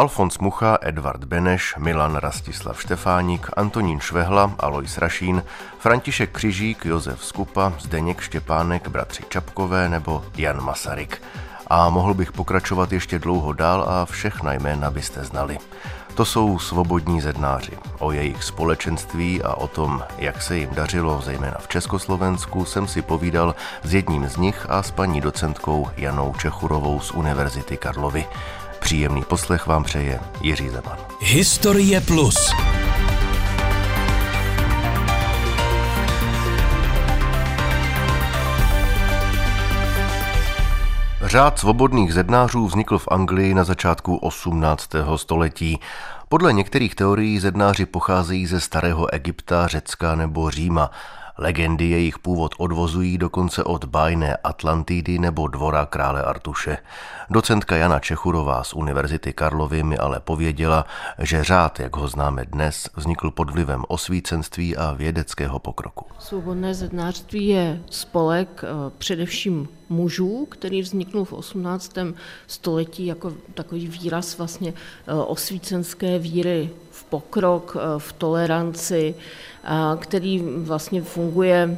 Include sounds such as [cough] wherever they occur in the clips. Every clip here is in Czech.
Alfons Mucha, Edvard Beneš, Milan Rastislav Štefánik, Antonín Švehla, Alois Rašín, František Křižík, Josef Skupa, Zdeněk Štěpánek, bratři Čapkové nebo Jan Masaryk. A mohl bych pokračovat ještě dlouho dál a všechna jména byste znali. To jsou svobodní zednáři. O jejich společenství a o tom, jak se jim dařilo, zejména v Československu, jsem si povídal s jedním z nich a s paní docentkou Janou Čechurovou z Univerzity Karlovy. Příjemný poslech vám přeje Jiří Zeman. Historie Plus. Řád svobodných zednářů vznikl v Anglii na začátku 18. století. Podle některých teorií zednáři pocházejí ze starého Egypta, Řecka nebo Říma. Legendy jejich původ odvozují dokonce od bájné Atlantidy nebo dvora krále Artuše. Docentka Jana Čechurová z Univerzity Karlovy mi ale pověděla, že řád, jak ho známe dnes, vznikl pod vlivem osvícenství a vědeckého pokroku. Svobodné zednářství je spolek eh, především mužů, který vzniknul v 18. století jako takový výraz vlastně eh, osvícenské víry pokrok, eh, v toleranci, který vlastně funguje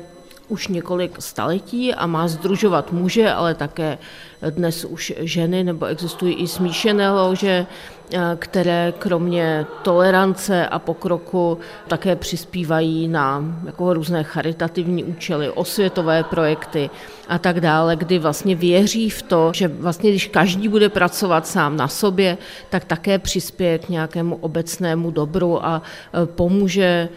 už několik staletí a má združovat muže, ale také dnes už ženy, nebo existují i smíšené lože, které kromě tolerance a pokroku také přispívají na jako různé charitativní účely, osvětové projekty a tak dále, kdy vlastně věří v to, že vlastně když každý bude pracovat sám na sobě, tak také přispěje k nějakému obecnému dobru a pomůže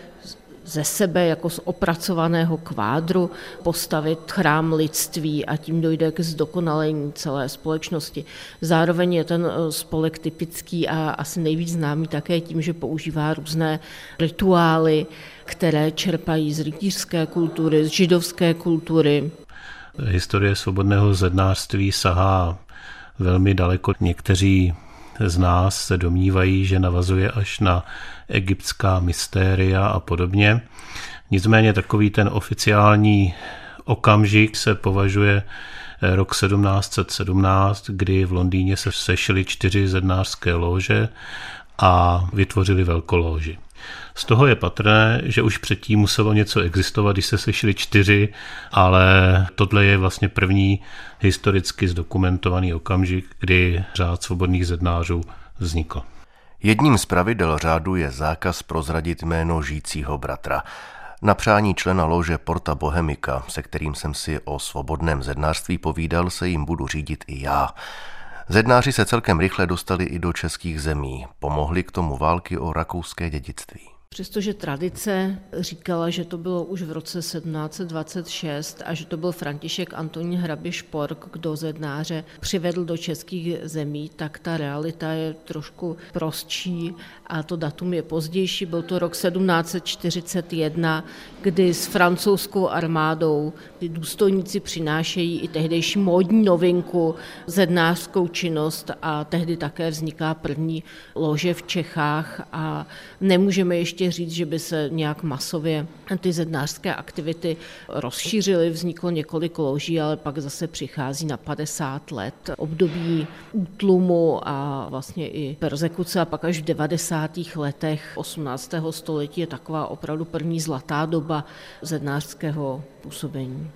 ze sebe jako z opracovaného kvádru postavit chrám lidství a tím dojde k zdokonalení celé společnosti. Zároveň je ten eh, spolek typický a asi nejvíc známý také tím, že používá různé rituály, které čerpají z rytířské kultury, z židovské kultury. Historie svobodného zednářství sahá velmi daleko. Někteří z nás se domnívají, že navazuje až na egyptská mystéria a podobně. Nicméně takový ten oficiální okamžik se považuje eh, rok 1717, kdy v Londýně se sešly čtyři zednářské lože a vytvořili velkolóži. Z toho je patrné, že už předtím muselo něco existovat, když se sešli čtyři, ale tohle je vlastně první historicky zdokumentovaný okamžik, kdy řád svobodných zednářů vznikl. Jedním z pravidel řádu je zákaz prozradit jméno žijícího bratra. Na přání člena lože Porta Bohemika, se kterým jsem si o svobodném zednářství povídal, se jim budu řídit i já. Zednáři se celkem rychle dostali i do českých zemí. Pomohli k tomu války o rakouské dědictví. Přestože tradice říkala, že to bylo už v roce 1726 a že to byl František Antonín Hrabiš Pork, kdo zednáře přivedl do českých zemí, tak ta realita je trošku prostší a to datum je pozdější. Byl to rok 1741, kdy s francouzskou armádou ty důstojníci přinášejí i tehdejší módní novinku, zednářskou činnost a tehdy také vzniká první lože v Čechách a nemůžeme ještě ještě říct, že by se nějak masově ty zednářské aktivity rozšířily, vzniklo několik loží, ale pak zase přichází na 50 let období útlumu a vlastně i persekuce a pak až v 90. letech 18. století je taková opravdu první zlatá doba zednářského působení.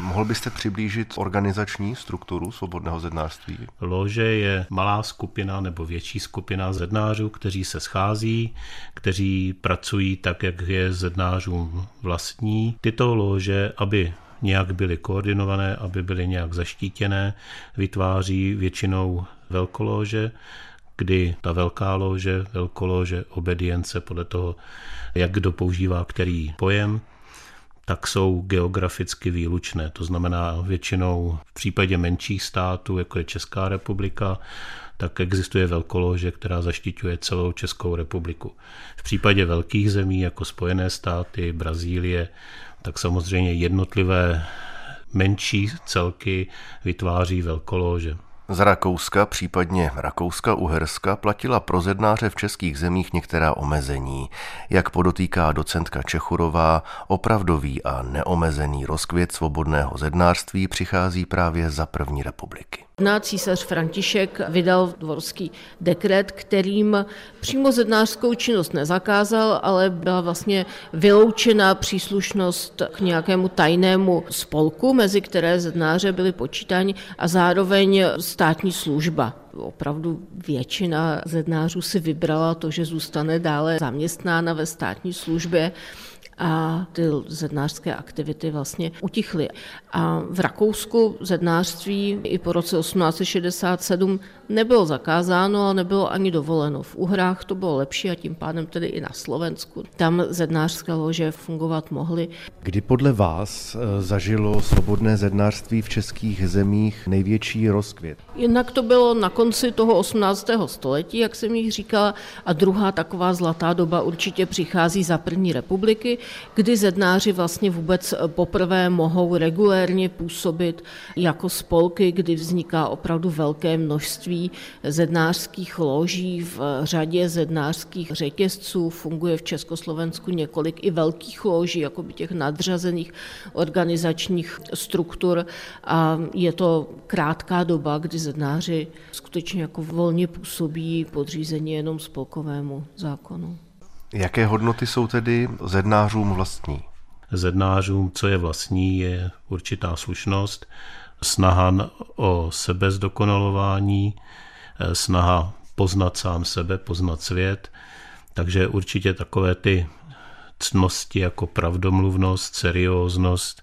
Mohl byste přiblížit organizační strukturu svobodného zednářství? Lože je malá skupina nebo větší skupina zednářů, kteří se schází, kteří pracují tak, jak je zednářům vlastní. Tyto lože, aby nějak byly koordinované, aby byly nějak zaštítěné, vytváří většinou velkolóže, kdy ta velká lože, velkolóže, obedience podle toho, jak kdo používá který pojem, tak jsou geograficky výlučné. To znamená většinou v případě menších států, jako je Česká republika, tak existuje velkolože, která zaštiťuje celou Českou republiku. V případě velkých zemí, jako Spojené státy, Brazílie, tak samozřejmě jednotlivé menší celky vytváří velkolože. Z Rakouska, případně Rakouska-Uherska, platila pro zednáře v českých zemích některá omezení. Jak podotýká docentka Čechurová, opravdový a neomezený rozkvět svobodného zednářství přichází právě za první republiky. Na císař František vydal dvorský dekret, kterým přímo zednářskou činnost nezakázal, ale byla vlastně vyloučena příslušnost k nějakému tajnému spolku, mezi které zednáře byly počítáni a zároveň státní služba. Opravdu většina zednářů si vybrala to, že zůstane dále zaměstnána ve státní službě a ty zednářské aktivity vlastně utichly. A v Rakousku zednářství i po roce 1867 nebylo zakázáno a nebylo ani dovoleno. V Uhrách to bylo lepší a tím pádem tedy i na Slovensku. Tam zednářské lože fungovat mohly. Kdy podle vás eh, zažilo svobodné zednářství v českých zemích největší rozkvět? Jednak to bylo na konci toho 18. století, jak jsem jich říkala, a druhá taková zlatá doba určitě přichází za první republiky, kdy zednáři vlastně vůbec poprvé mohou regulérně působit jako spolky, kdy vzniká opravdu velké množství zednářských loží v řadě zednářských řetězců. Funguje v Československu několik i velkých loží, jako by těch nadřazených organizačních struktur a je to krátká doba, kdy zednáři skutečně jako volně působí podřízení jenom spolkovému zákonu. Jaké hodnoty jsou tedy zednářům vlastní? Zednářům, co je vlastní, je určitá slušnost, snaha o sebezdokonalování, snaha poznat sám sebe, poznat svět, takže určitě takové ty cnosti jako pravdomluvnost, serióznost,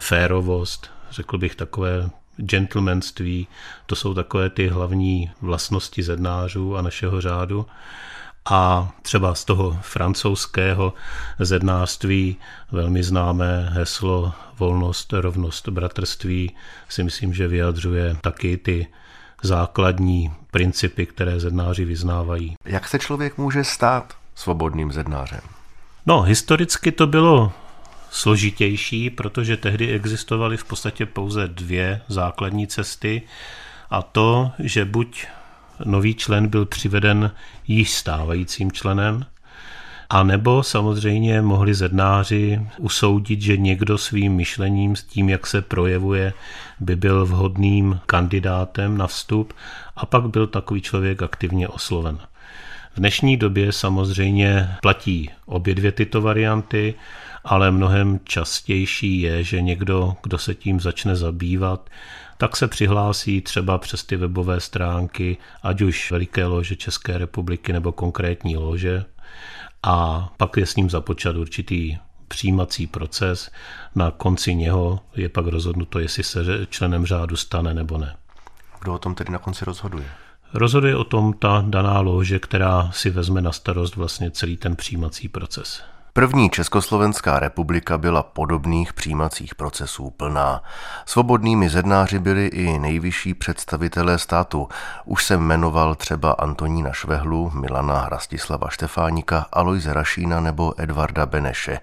férovost, řekl bych takové gentlemanství, to jsou takové ty hlavní vlastnosti zednářů a našeho řádu a třeba z toho francouzského zednářství velmi známé heslo volnost, rovnost, bratrství si myslím, že vyjadřuje taky ty základní principy, které zednáři vyznávají. Jak se člověk může stát svobodným zednářem? No, historicky to bylo složitější, protože tehdy existovaly v podstatě pouze dvě základní cesty a to, že buď nový člen byl přiveden již stávajícím členem, a nebo samozřejmě mohli zednáři usoudit, že někdo svým myšlením, s tím, jak se projevuje, by byl vhodným kandidátem na vstup a pak byl takový člověk aktivně osloven. V dnešní době samozřejmě platí obě dvě tyto varianty, ale mnohem častější je, že někdo, kdo se tím začne zabývat, tak se přihlásí třeba přes ty webové stránky, ať už Veliké lože České republiky nebo konkrétní lože a pak je s ním započat určitý přijímací proces. Na konci něho je pak rozhodnuto, jestli se členem řádu stane nebo ne. Kdo o tom tedy na konci rozhoduje? Rozhoduje o tom ta daná lože, která si vezme na starost vlastně celý ten přijímací proces. První Československá republika byla podobných přijímacích procesů plná. Svobodnými zednáři byli i nejvyšší představitelé státu. Už jsem jmenoval třeba Antonína Švehlu, Milana Rastislava Štefánika, Aloise Rašína nebo Edvarda Beneše.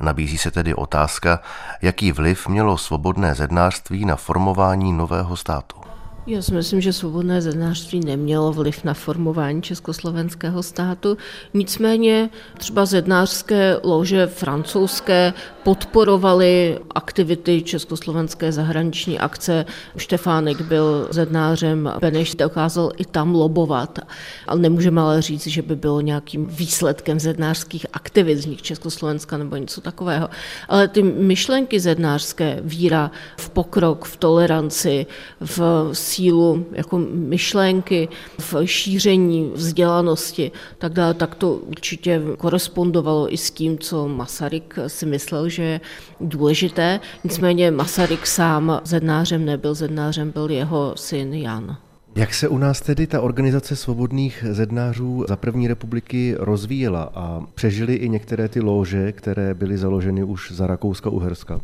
Nabízí se tedy otázka, jaký vliv mělo svobodné zednářství na formování nového státu. Já si myslím, že svobodné zednářství nemělo vliv na formování československého státu. Nicméně třeba zednářské lože francouzské podporovaly aktivity československé zahraniční akce. Štefánek byl zednářem, Beneš dokázal i tam lobovat. Ale nemůžeme ale říct, že by bylo nějakým výsledkem zednářských aktivit z nich Československa nebo něco takového. Ale ty myšlenky zednářské, víra v pokrok, v toleranci, v sílu jako myšlenky, v šíření vzdělanosti, tak dále, tak to určitě korespondovalo i s tím, co Masaryk si myslel, že je důležité. Nicméně Masaryk sám zednářem nebyl, zednářem byl jeho syn Jan. Jak se u nás tedy ta organizace svobodných zednářů za první republiky rozvíjela a přežily i některé ty lože, které byly založeny už za Rakouska-Uherska?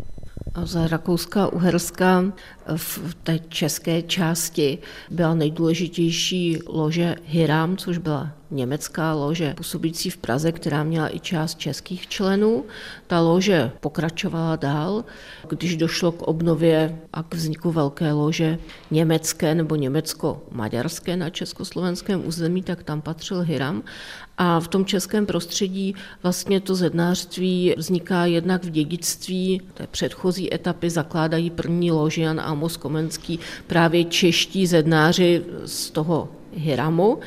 A za Rakouska Uherska v té české části byla nejdůležitější lože Hiram, což byla německá lože působící v Praze, která měla i část českých členů. Ta lože pokračovala dál. Když došlo k obnově a k vzniku velké lože německé nebo německo-maďarské na československém území, tak tam patřil Hiram. A v tom českém prostředí vlastně to zednářství vzniká jednak v dědictví té předchozí etapy, zakládají první loži Jan Amos Komenský, právě čeští zednáři z toho Hiramu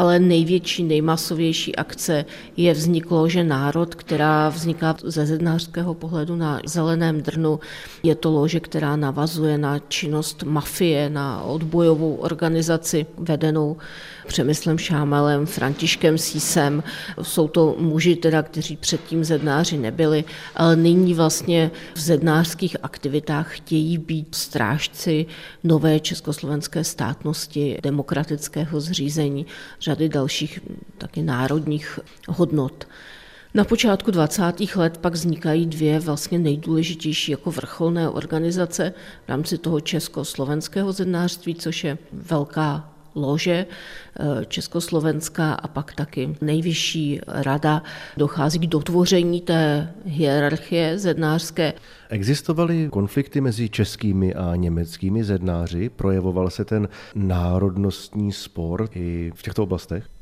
ale největší, nejmasovější akce je vznik lože Národ, která vzniká ze zednářského pohledu na zeleném drnu. Je to lože, která navazuje na činnost mafie, na odbojovou organizaci vedenou Přemyslem Šámelem, Františkem Sísem. Jsou to muži, teda, kteří předtím zednáři nebyli, ale nyní vlastně v zednářských aktivitách chtějí být strážci nové československé státnosti, demokratického zřízení, řady dalších taky národních hodnot. Na počátku 20. let pak vznikají dvě vlastně nejdůležitější jako vrcholné organizace v rámci toho československého zednářství, což je velká lože eh, Československá a pak taky nejvyšší rada dochází k dotvoření té hierarchie zednářské. Existovaly konflikty mezi českými a německými zednáři? Projevoval se ten národnostní spor i v těchto oblastech?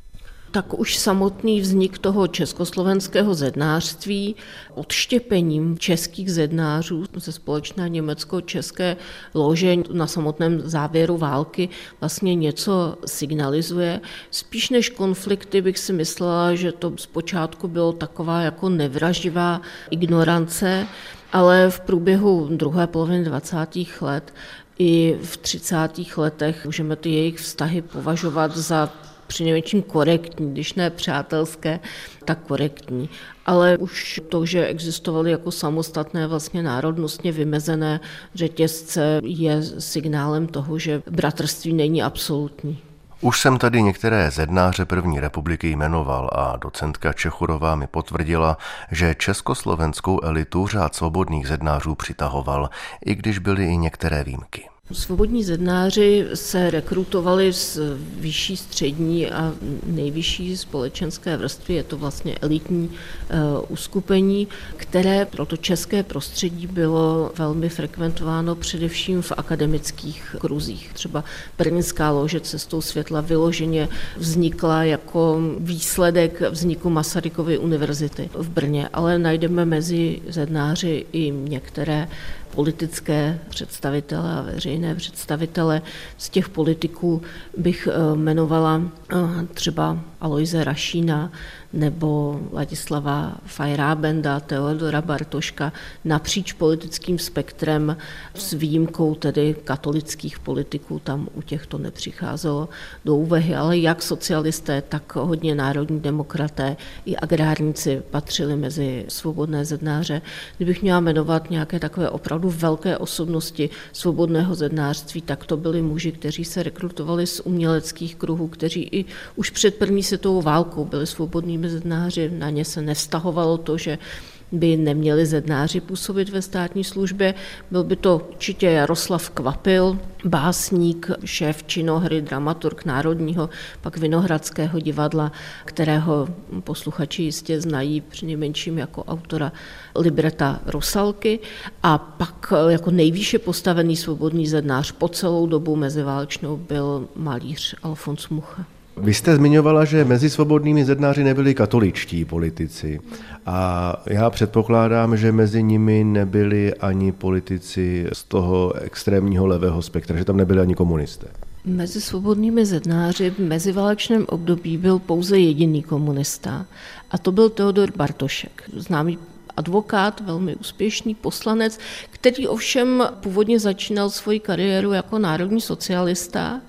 Tak už samotný vznik toho československého zednářství odštěpením českých zednářů ze společné německo-české lože na samotném závěru války vlastně něco signalizuje. Spíš než konflikty bych si myslela, že to zpočátku bylo taková jako nevraživá ignorance, ale v průběhu druhé poloviny 20. let i v 30. letech můžeme ty jejich vztahy považovat za přinejmenším korektní, když ne přátelské, tak korektní. Ale už to, že existovaly jako samostatné vlastně národnostně vymezené řetězce, je signálem toho, že bratrství není absolutní. Už jsem tady některé zednáře první republiky jmenoval a docentka Čechurová mi potvrdila, že československou elitu řád svobodných zednářů přitahoval, i když byly i některé výjimky. Svobodní zednáři se rekrutovali z vyšší střední a nejvyšší společenské vrstvy. Je to vlastně elitní eh, uskupení, které pro to české prostředí bylo velmi frekventováno především v akademických kruzích. Třeba Brněnská lože cestou světla vyloženě vznikla jako výsledek vzniku Masarykovy univerzity v Brně, ale najdeme mezi zednáři i některé politické představitele a veřejné představitele. Z těch politiků bych eh, jmenovala eh, třeba Aloise Rašína nebo Ladislava Fajrábenda, Teodora Bartoška napříč politickým spektrem s výjimkou tedy katolických politiků, tam u těch to nepřicházelo do úvahy, ale jak socialisté, tak hodně národní demokraté i agrárníci patřili mezi svobodné zednáře. Kdybych měla jmenovat nějaké takové opravdu velké osobnosti svobodného zednářství, tak to byli muži, kteří se rekrutovali z uměleckých kruhů, kteří i už před první světovou válkou byli svobodnými zednáři. Na ně se nevztahovalo to, že by neměli zednáři působit ve státní službě. Byl by to určitě Jaroslav Kvapil, básník, šéf činohry, dramaturg Národního, pak Vinohradského divadla, kterého posluchači jistě znají přinejmenším jako autora libreta Rusalky a pak jako nejvýše postavený svobodný zednář po celou dobu meziválečnou byl malíř Alfons Mucha. Vy jste zmiňovala, že mezi svobodnými zednáři nebyli katoličtí politici. A já předpokládám, že mezi nimi nebyli ani politici z toho extrémního levého spektra, že tam nebyli ani komunisté. Mezi svobodnými zednáři v meziválečném období byl pouze jediný komunista a to byl Teodor Bartošek, známý advokát, velmi úspěšný poslanec, který ovšem původně začínal svoji kariéru jako národní socialista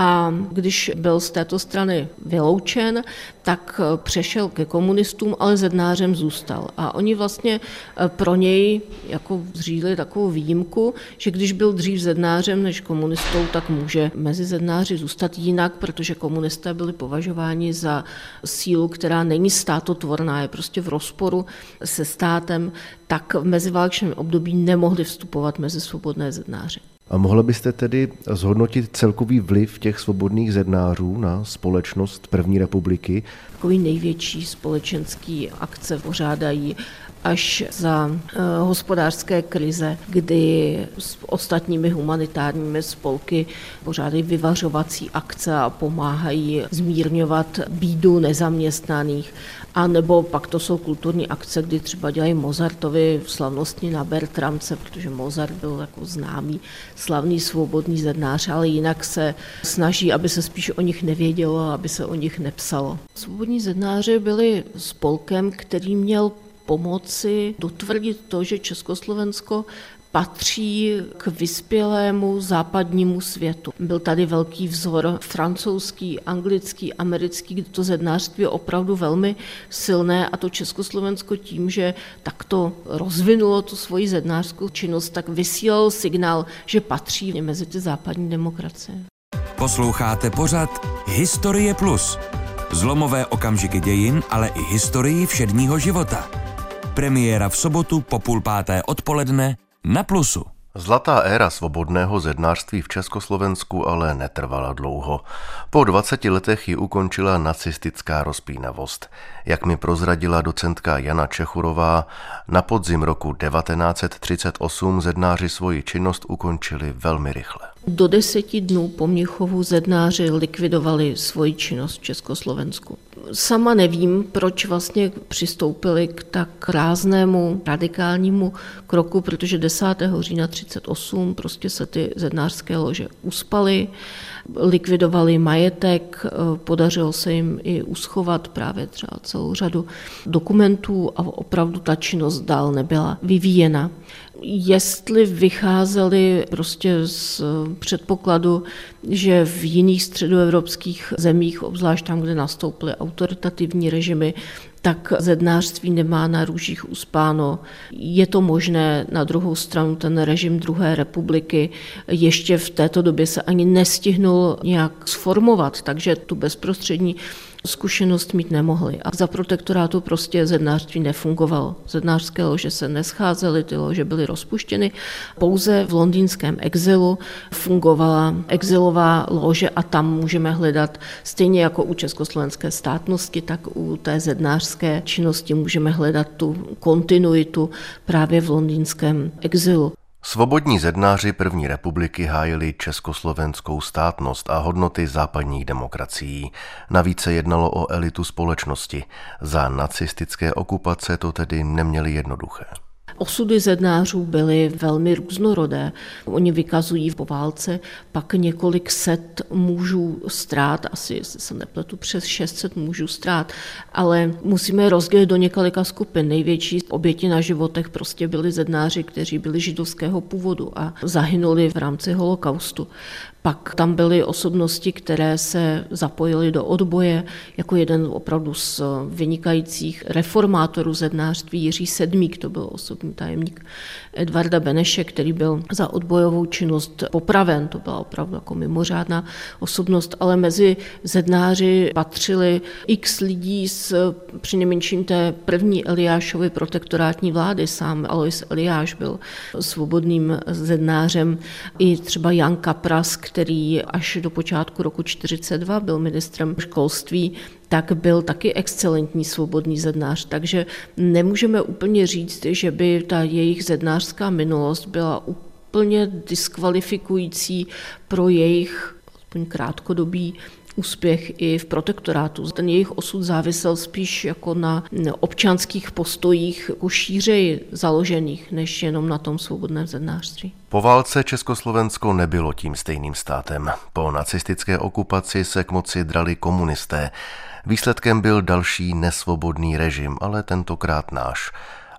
a když byl z této strany vyloučen, tak přešel ke komunistům, ale zednářem zůstal. A oni vlastně pro něj jako zřídili takovou výjimku, že když byl dřív zednářem než komunistou, tak může mezi zednáři zůstat jinak, protože komunisté byli považováni za sílu, která není státotvorná, je prostě v rozporu se státem, tak v meziválečném období nemohli vstupovat mezi svobodné zednáře. A mohla byste tedy zhodnotit celkový vliv těch svobodných zednářů na společnost první republiky? Takový největší společenský akce pořádají až za eh, hospodářské krize, kdy s ostatními humanitárními spolky pořádají vyvařovací akce a pomáhají zmírňovat bídu nezaměstnaných. A nebo pak to jsou kulturní akce, kdy třeba dělají Mozartovi slavnostní na Bertramce, protože Mozart byl jako známý, slavný svobodný zednář, ale jinak se snaží, aby se spíš o nich nevědělo, aby se o nich nepsalo. Svobodní zednáři byli spolkem, který měl pomoci dotvrdit to, že Československo patří k vyspělému západnímu světu. Byl tady velký vzor francouzský, anglický, americký, kde to zednářství je opravdu velmi silné a to Československo tím, že takto rozvinulo tu svoji zednářskou činnost, tak vysílal signál, že patří mezi ty západní demokracie. Posloucháte pořad Historie Plus. Zlomové okamžiky dějin, ale i historii všedního života. Premiéra v sobotu po půl páté odpoledne na Plusu. Zlatá éra svobodného zednářství v Československu ale netrvala dlouho. Po 20 letech ji ukončila nacistická rozpínavost. Jak mi prozradila docentka Jana Čechurová, na podzim roku 1938 zednáři svoji činnost ukončili velmi rychle. Do deseti dnů po Mnichovu zednáři likvidovali svoji činnost v Československu. Sama nevím, proč vlastně přistoupili k tak ráznému radikálnímu kroku, protože 10. října 38 prostě se ty zednářské lože uspaly, likvidovali majetek, podařilo se jim i uschovat právě třeba celou řadu dokumentů a opravdu ta činnost dál nebyla vyvíjena. Jestli vycházeli prostě z předpokladu, že v jiných středoevropských zemích, obzvlášť tam, kde nastoupily autoritativní režimy, tak zednářství nemá na růžích uspáno. Je to možné, na druhou stranu ten režim druhé republiky ještě v této době se ani nestihnul nějak sformovat, takže tu bezprostřední zkušenost mít nemohli. A za protektorátu prostě zednářství nefungovalo. Zednářské lože se nescházely, ty lože byly rozpuštěny. Pouze v londýnském exilu fungovala exilová lože a tam můžeme hledat stejně jako u československé státnosti, tak u té zednářské činnosti můžeme hledat tu kontinuitu právě v londýnském exilu. Svobodní zednáři první republiky hájili československou státnost a hodnoty západních demokracií. Navíc se jednalo o elitu společnosti. Za nacistické okupace to tedy neměli jednoduché. Osudy zednářů byly velmi různorodé. Oni vykazují po válce pak několik set mužů ztrát, asi, jestli se nepletu, přes 600 mužů ztrát, ale musíme rozdělit do několika skupin. Největší oběti na životech prostě byli zednáři, kteří byli židovského původu a zahynuli v rámci holokaustu. Pak tam byly osobnosti, které se zapojily do odboje, jako jeden opravdu z vynikajících reformátorů zednářství Jiří Sedmík, to byl osobní tajemník Edvarda Beneše, který byl za odbojovou činnost popraven. To byla opravdu jako mimořádná osobnost, ale mezi zednáři patřili x lidí z přinejmenším té první Eliášovy protektorátní vlády. Sám Alois Eliáš byl svobodným zednářem. I třeba Jan Kapras, který až do počátku roku 42 byl ministrem školství, tak byl taky excelentní svobodný zednář. Takže nemůžeme úplně říct, že by ta jejich zednářská minulost byla úplně diskvalifikující pro jejich aspoň krátkodobý úspěch i v protektorátu. Ten jejich osud závisel spíš jako na občanských postojích jako šířej založených, než jenom na tom svobodném zednářství. Po válce Československo nebylo tím stejným státem. Po nacistické okupaci se k moci drali komunisté. Výsledkem byl další nesvobodný režim, ale tentokrát náš.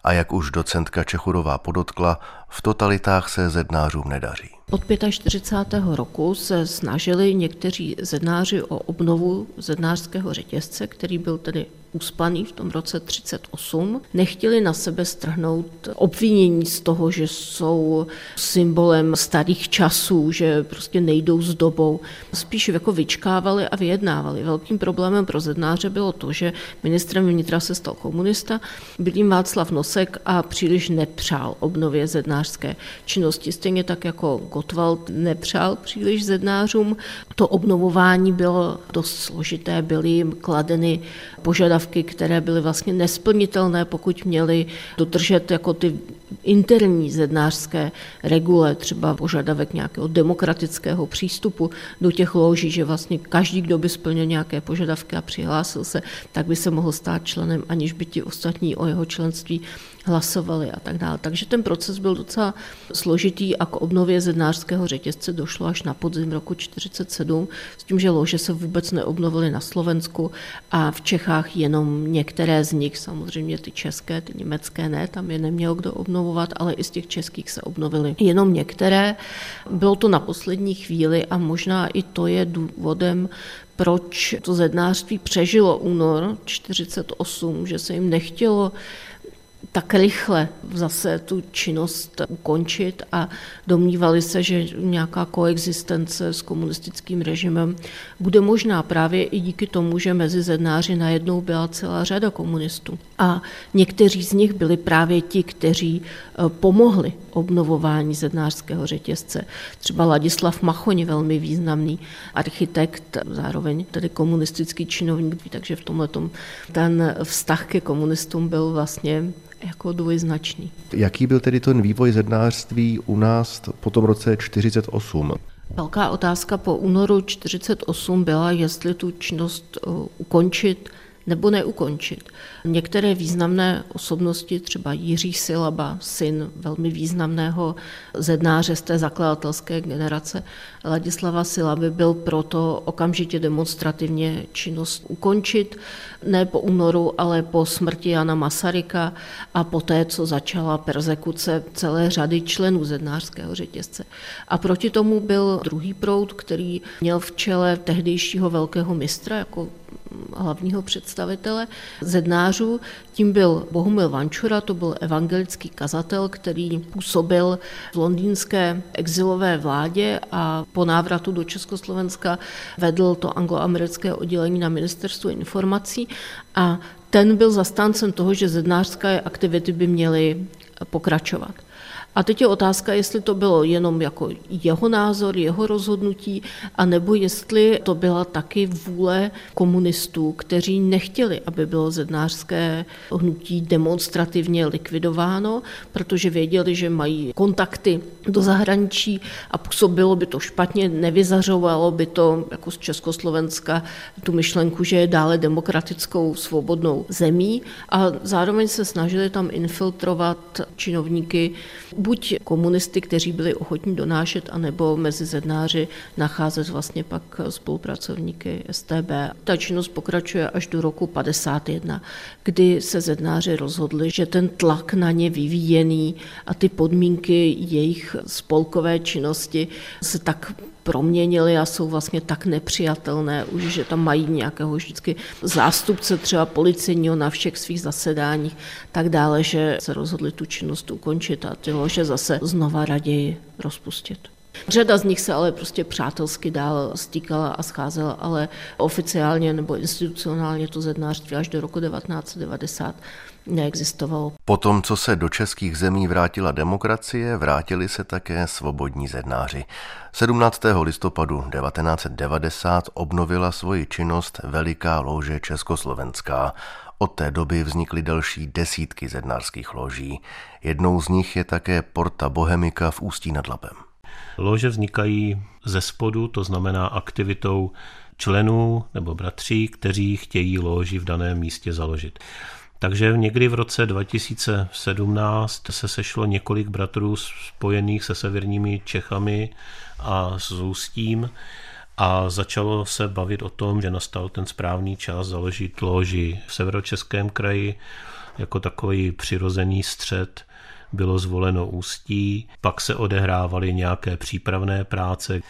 A jak už docentka Čechurová podotkla, v totalitách se zednářům nedaří. Od 45. roku se snažili někteří zednáři o obnovu zednářského řetězce, který byl tedy uspaný v tom roce 38, nechtěli na sebe strhnout obvinění z toho, že jsou symbolem starých časů, že prostě nejdou s dobou. Spíš jako vyčkávali a vyjednávali. Velkým problémem pro zednáře bylo to, že ministrem vnitra se stal komunista, byl jim Václav Nosek a příliš nepřál obnově zednářské činnosti. Stejně tak jako Gottwald nepřál příliš zednářům. To obnovování bylo dost složité, byly jim kladeny požadavky požadavky, které byly vlastně nesplnitelné, pokud měli dodržet jako ty interní zednářské regule, třeba požadavek nějakého demokratického přístupu do těch loží, že vlastně každý, kdo by splnil nějaké požadavky a přihlásil se, tak by se mohl stát členem, aniž by ti ostatní o jeho členství hlasovali a tak dále. Takže ten proces byl docela složitý a k obnově zednářského řetězce došlo až na podzim roku 1947, s tím, že lože se vůbec neobnovily na Slovensku a v Čechách jenom některé z nich, samozřejmě ty české, ty německé ne, tam je neměl kdo obnovovat, ale i z těch českých se obnovily jenom některé. Bylo to na poslední chvíli a možná i to je důvodem, proč to zednářství přežilo únor 48, že se jim nechtělo tak rychle zase tu činnost ukončit a domnívali se, že nějaká koexistence s komunistickým režimem bude možná právě i díky tomu, že mezi zednáři najednou byla celá řada komunistů. A někteří z nich byli právě ti, kteří eh, pomohli obnovování zednářského řetězce. Třeba Ladislav Machoň, velmi významný architekt, zároveň tedy komunistický činovník, takže v tomhle ten vztah ke komunistům byl vlastně jako dvojznačný. Jaký byl tedy ten vývoj zednářství u nás po tom roce 48? Velká otázka po únoru 48 byla, jestli tu činnost uh, ukončit nebo neukončit. Některé významné osobnosti, třeba Jiří Silaba, syn velmi významného zednáře z té zakladatelské generace Ladislava Silaby, byl proto okamžitě demonstrativně činnost ukončit, ne po únoru, ale po smrti Jana Masaryka a poté, co začala persekuce celé řady členů zednářského řetězce. A proti tomu byl druhý proud, který měl v čele tehdejšího velkého mistra jako hlavního představitele zednářů. Tím byl Bohumil Vančura, to byl evangelický kazatel, který působil v londýnské exilové vládě a po návratu do Československa vedl to angloamerické oddělení na ministerstvu informací a ten byl zastáncem toho, že zednářské aktivity by měly pokračovat. A teď je otázka, jestli to bylo jenom jako jeho názor, jeho rozhodnutí, anebo jestli to byla taky vůle komunistů, kteří nechtěli, aby bylo zednářské hnutí demonstrativně likvidováno, protože věděli, že mají kontakty do zahraničí a působilo by to špatně, nevyzařovalo by to jako z Československa tu myšlenku, že je dále demokratickou svobodnou zemí. A zároveň se snažili tam infiltrovat činovníky buď komunisty, kteří byli ochotní donášet, anebo mezi zednáři nacházet vlastně pak spolupracovníky STB. Ta činnost pokračuje až do roku 51, kdy se zednáři rozhodli, že ten tlak na ně vyvíjený a ty podmínky jejich spolkové činnosti se tak proměnily a jsou vlastně tak nepřijatelné už, že tam mají nějakého vždycky zástupce třeba policejního na všech svých zasedáních, tak dále, že se rozhodli tu činnost ukončit a ty lože zase znova raději rozpustit. Řada z nich se ale prostě přátelsky dál stýkala a scházela, ale oficiálně nebo institucionálně to zednářství až do roku 1990 neexistovalo. Po tom, co se do českých zemí vrátila demokracie, vrátili se také svobodní zednáři. 17. listopadu 1990 obnovila svoji činnost Veliká louže Československá. Od té doby vznikly další desítky zednářských loží. Jednou z nich je také Porta Bohemika v Ústí nad Labem. Lože vznikají ze spodu, to znamená aktivitou členů nebo bratří, kteří chtějí loži v daném místě založit. Takže někdy v roce 2017 se sešlo několik bratrů spojených se severními Čechami a s Ústím a začalo se bavit o tom, že nastal ten správný čas založit loži. V severočeském kraji jako takový přirozený střed bylo zvoleno Ústí, pak se odehrávaly nějaké přípravné práce,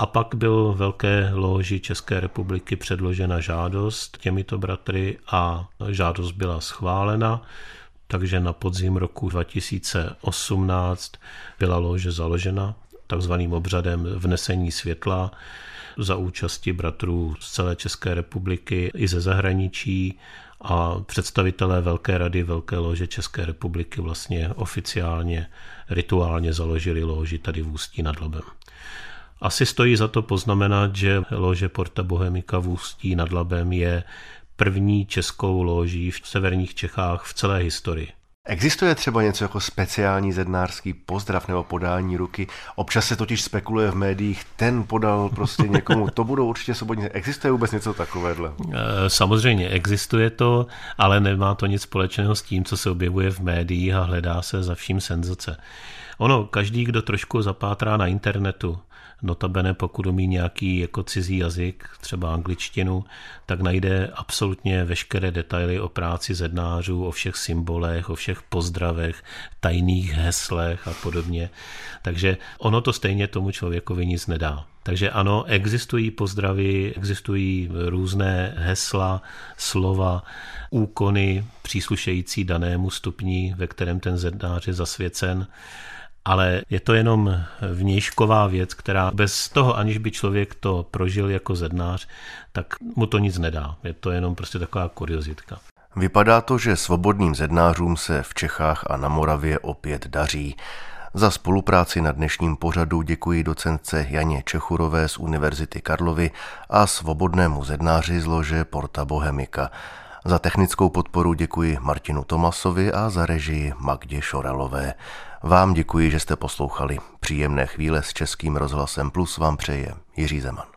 a pak byl velké loži České republiky předložena žádost těmito bratry a žádost byla schválena, takže na podzim roku 2018 byla lože založena takzvaným obřadem vnesení světla za účasti bratrů z celé České republiky i ze zahraničí a představitelé Velké rady Velké lože České republiky vlastně oficiálně, rituálně založili loži tady v Ústí nad Labem. Asi stojí za to poznamenat, že lože Porta Bohemika v Ústí nad Labem je první českou loží v severních Čechách v celé historii. Existuje třeba něco jako speciální zednářský pozdrav nebo podání ruky? Občas se totiž spekuluje v médiích, ten podal prostě [laughs] někomu, to budou určitě svobodní. Existuje vůbec něco takového? Eh, samozřejmě existuje to, ale nemá to nic společného s tím, co se objevuje v médiích a hledá se za vším senzace. Ono, každý, kdo trošku zapátrá na internetu, Notabene pokud umí nějaký jako cizí jazyk, třeba angličtinu, tak najde absolutně veškeré detaily o práci zednářů, o všech symbolech, o všech pozdravech, tajných heslech a podobně. Takže ono to stejně tomu člověkovi nic nedá. Takže ano, existují pozdravy, existují různé hesla, slova, úkony příslušející danému stupni, ve kterém ten zednář je zasvěcen ale je to jenom vnějšková věc, která bez toho, aniž by člověk to prožil jako zednář, tak mu to nic nedá. Je to jenom prostě taková kuriozitka. Vypadá to, že svobodným zednářům se v Čechách a na Moravě opět daří. Za spolupráci na dnešním pořadu děkuji docence Janě Čechurové z Univerzity Karlovy a svobodnému zednáři z lože Porta Bohemika. Za technickou podporu děkuji Martinu Tomasovi a za režii Magdě Šoralové. Vám děkuji, že jste poslouchali. Příjemné chvíle s Českým rozhlasem Plus vám přeje Jiří Zeman.